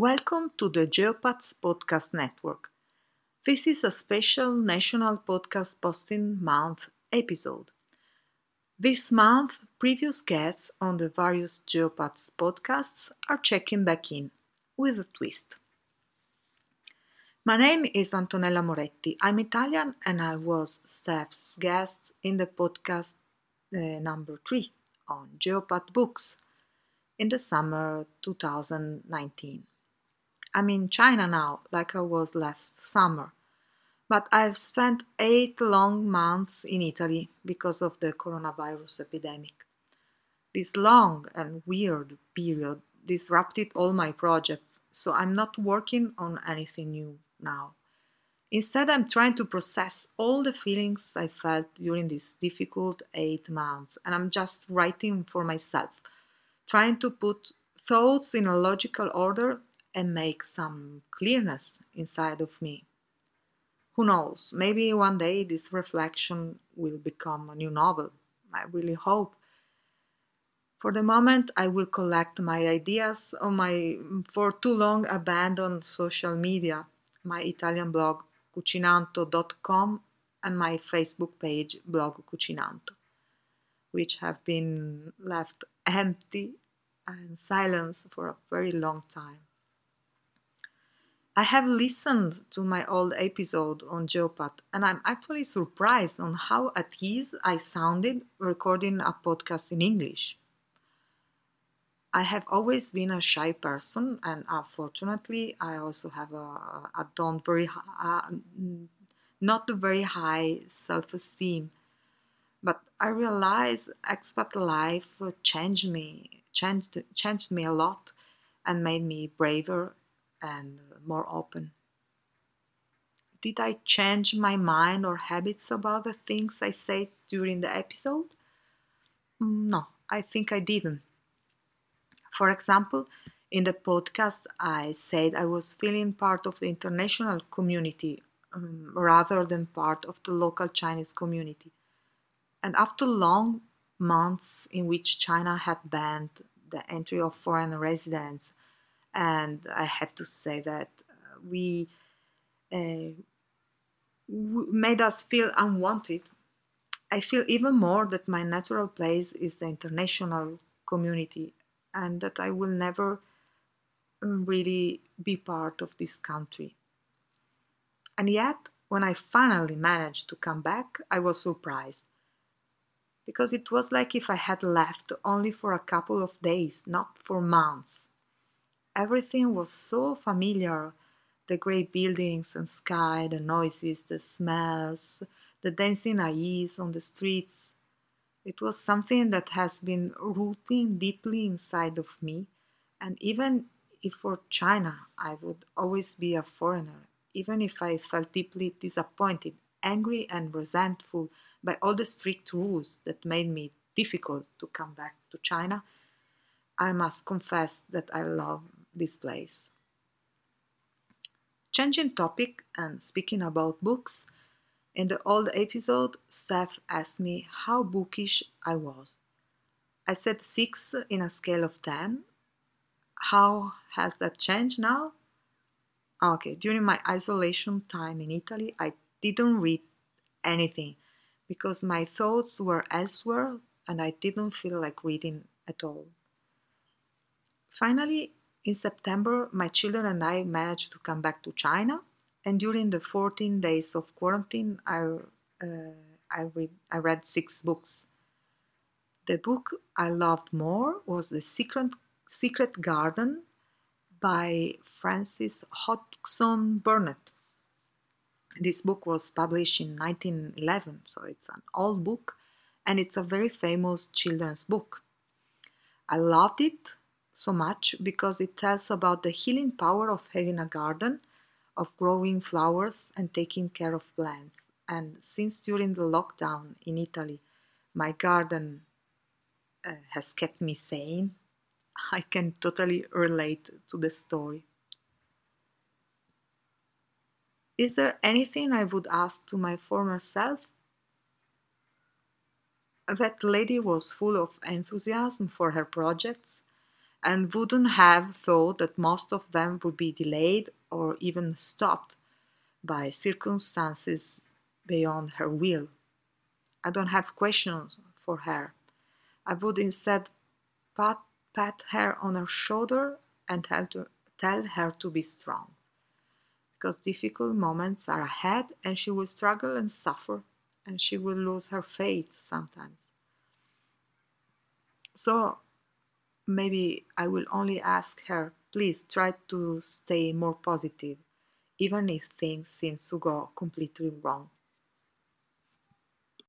Welcome to the Geopats Podcast Network. This is a special National Podcast Posting Month episode. This month, previous guests on the various Geopats podcasts are checking back in with a twist. My name is Antonella Moretti. I'm Italian and I was Steph's guest in the podcast uh, number three on Geopat Books in the summer 2019. I'm in China now, like I was last summer. But I've spent eight long months in Italy because of the coronavirus epidemic. This long and weird period disrupted all my projects, so I'm not working on anything new now. Instead, I'm trying to process all the feelings I felt during these difficult eight months, and I'm just writing for myself, trying to put thoughts in a logical order and make some clearness inside of me. Who knows, maybe one day this reflection will become a new novel. I really hope. For the moment, I will collect my ideas on my for too long abandoned social media, my Italian blog cucinanto.com and my Facebook page blog cucinanto, which have been left empty and silence for a very long time. I have listened to my old episode on Geopat and I'm actually surprised on how at ease I sounded recording a podcast in English. I have always been a shy person, and unfortunately, I also have a, a don't very uh, not a very high self-esteem. But I realize expat life changed me, changed changed me a lot, and made me braver and more open. Did I change my mind or habits about the things I said during the episode? No, I think I didn't. For example, in the podcast, I said I was feeling part of the international community um, rather than part of the local Chinese community. And after long months in which China had banned the entry of foreign residents and I have to say that uh, we uh, made us feel unwanted. I feel even more that my natural place is the international community and that I will never um, really be part of this country. And yet, when I finally managed to come back, I was surprised. Because it was like if I had left only for a couple of days, not for months. Everything was so familiar the great buildings and sky, the noises, the smells, the dancing eyes on the streets. It was something that has been rooting deeply inside of me, and even if for China I would always be a foreigner, even if I felt deeply disappointed, angry, and resentful by all the strict rules that made me difficult to come back to China, I must confess that I love this place. Changing topic and speaking about books, in the old episode, Steph asked me how bookish I was. I said 6 in a scale of 10. How has that changed now? Okay, during my isolation time in Italy, I didn't read anything because my thoughts were elsewhere and I didn't feel like reading at all. Finally, in September, my children and I managed to come back to China, and during the 14 days of quarantine, I, uh, I, read, I read six books. The book I loved more was The Secret, Secret Garden by Frances Hodgson Burnett. This book was published in 1911, so it's an old book and it's a very famous children's book. I loved it so much because it tells about the healing power of having a garden, of growing flowers and taking care of plants. And since during the lockdown in Italy, my garden uh, has kept me sane, I can totally relate to the story. Is there anything I would ask to my former self? That lady was full of enthusiasm for her projects and wouldn't have thought that most of them would be delayed or even stopped by circumstances beyond her will. I don't have questions for her. I would instead pat, pat her on her shoulder and tell, to, tell her to be strong. Because difficult moments are ahead and she will struggle and suffer and she will lose her faith sometimes. So maybe I will only ask her, please try to stay more positive, even if things seem to go completely wrong.